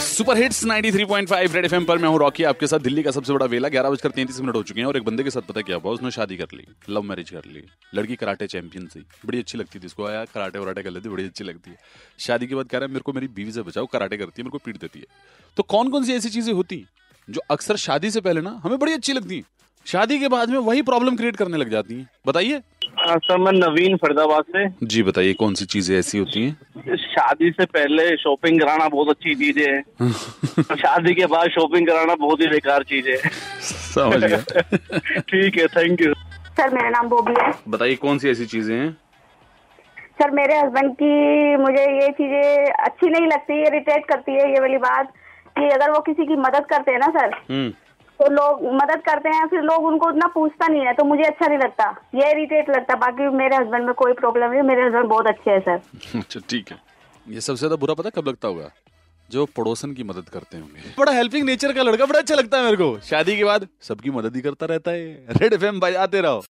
Super hits 93.5 red FM पर मैं हूँ रॉकी आपके साथ दिल्ली का सबसे बड़ा वेला ग्यारह बजकर तैंतीस मिनट हो चुके हैं और एक बंदे के साथ पता क्या हुआ? उसने शादी कर ली लव मैरिज कर ली। लड़की कराटे चैंपियन थी। बड़ी अच्छी लगती थी इसको। आया, कराटे वराटे कर लेती, बड़ी अच्छी लगती है। शादी के बाद कह रहा है, मेरे को मेरी बीवी से बचाओ, कराटे करती है, मेरे को पीट देती है। तो कौन कौन सी ऐसी चीज़ें होती जो अक्सर शादी से पहले ना हमें बड़ी अच्छी लगती हैं? शादी के बाद में वही प्रॉब्लम क्रिएट करने लग जाती हैं। बताइए। हाँ, सर मैं नवीन फरीदाबाद से। जी बताइए कौन सी चीज़ें ऐसी होती हैं? शादी से पहले शॉपिंग कराना बहुत अच्छी चीज़ है। शादी के बाद शॉपिंग कराना बहुत ही बेकार चीज़ है। समझ गया। ठीक है थैंक यू सर मेरा नाम बोबी है। बताइए कौन सी ऐसी चीज़ें हैं? सर मेरे हस्बैंड की मुझे ये चीज़ें अच्छी नहीं लगती है इरिटेट करती है ये वाली बात कि अगर वो किसी की मदद करते हैं ना सर हम्म। तो लोग मदद करते हैं, फिर लोग उनको उतना पूछता नहीं है तो मुझे अच्छा नहीं लगता। ये इरिटेट लगता, बाकी मेरे हस्बैंड में कोई प्रॉब्लम नहीं, मेरे हस्बैंड बहुत अच्छे हैं सर अच्छा ठीक है। ये सबसे ज़्यादा बुरा पता कब लगता होगा? जो पड़ोसन की मदद करते होंगे। बड़ा हेल्पिंग नेचर का लड़का, बड़ा अच्छा लगता है मेरे को। शादी के बाद सबकी मदद ही करता रहता है। रेड एफएम बजाते रहो।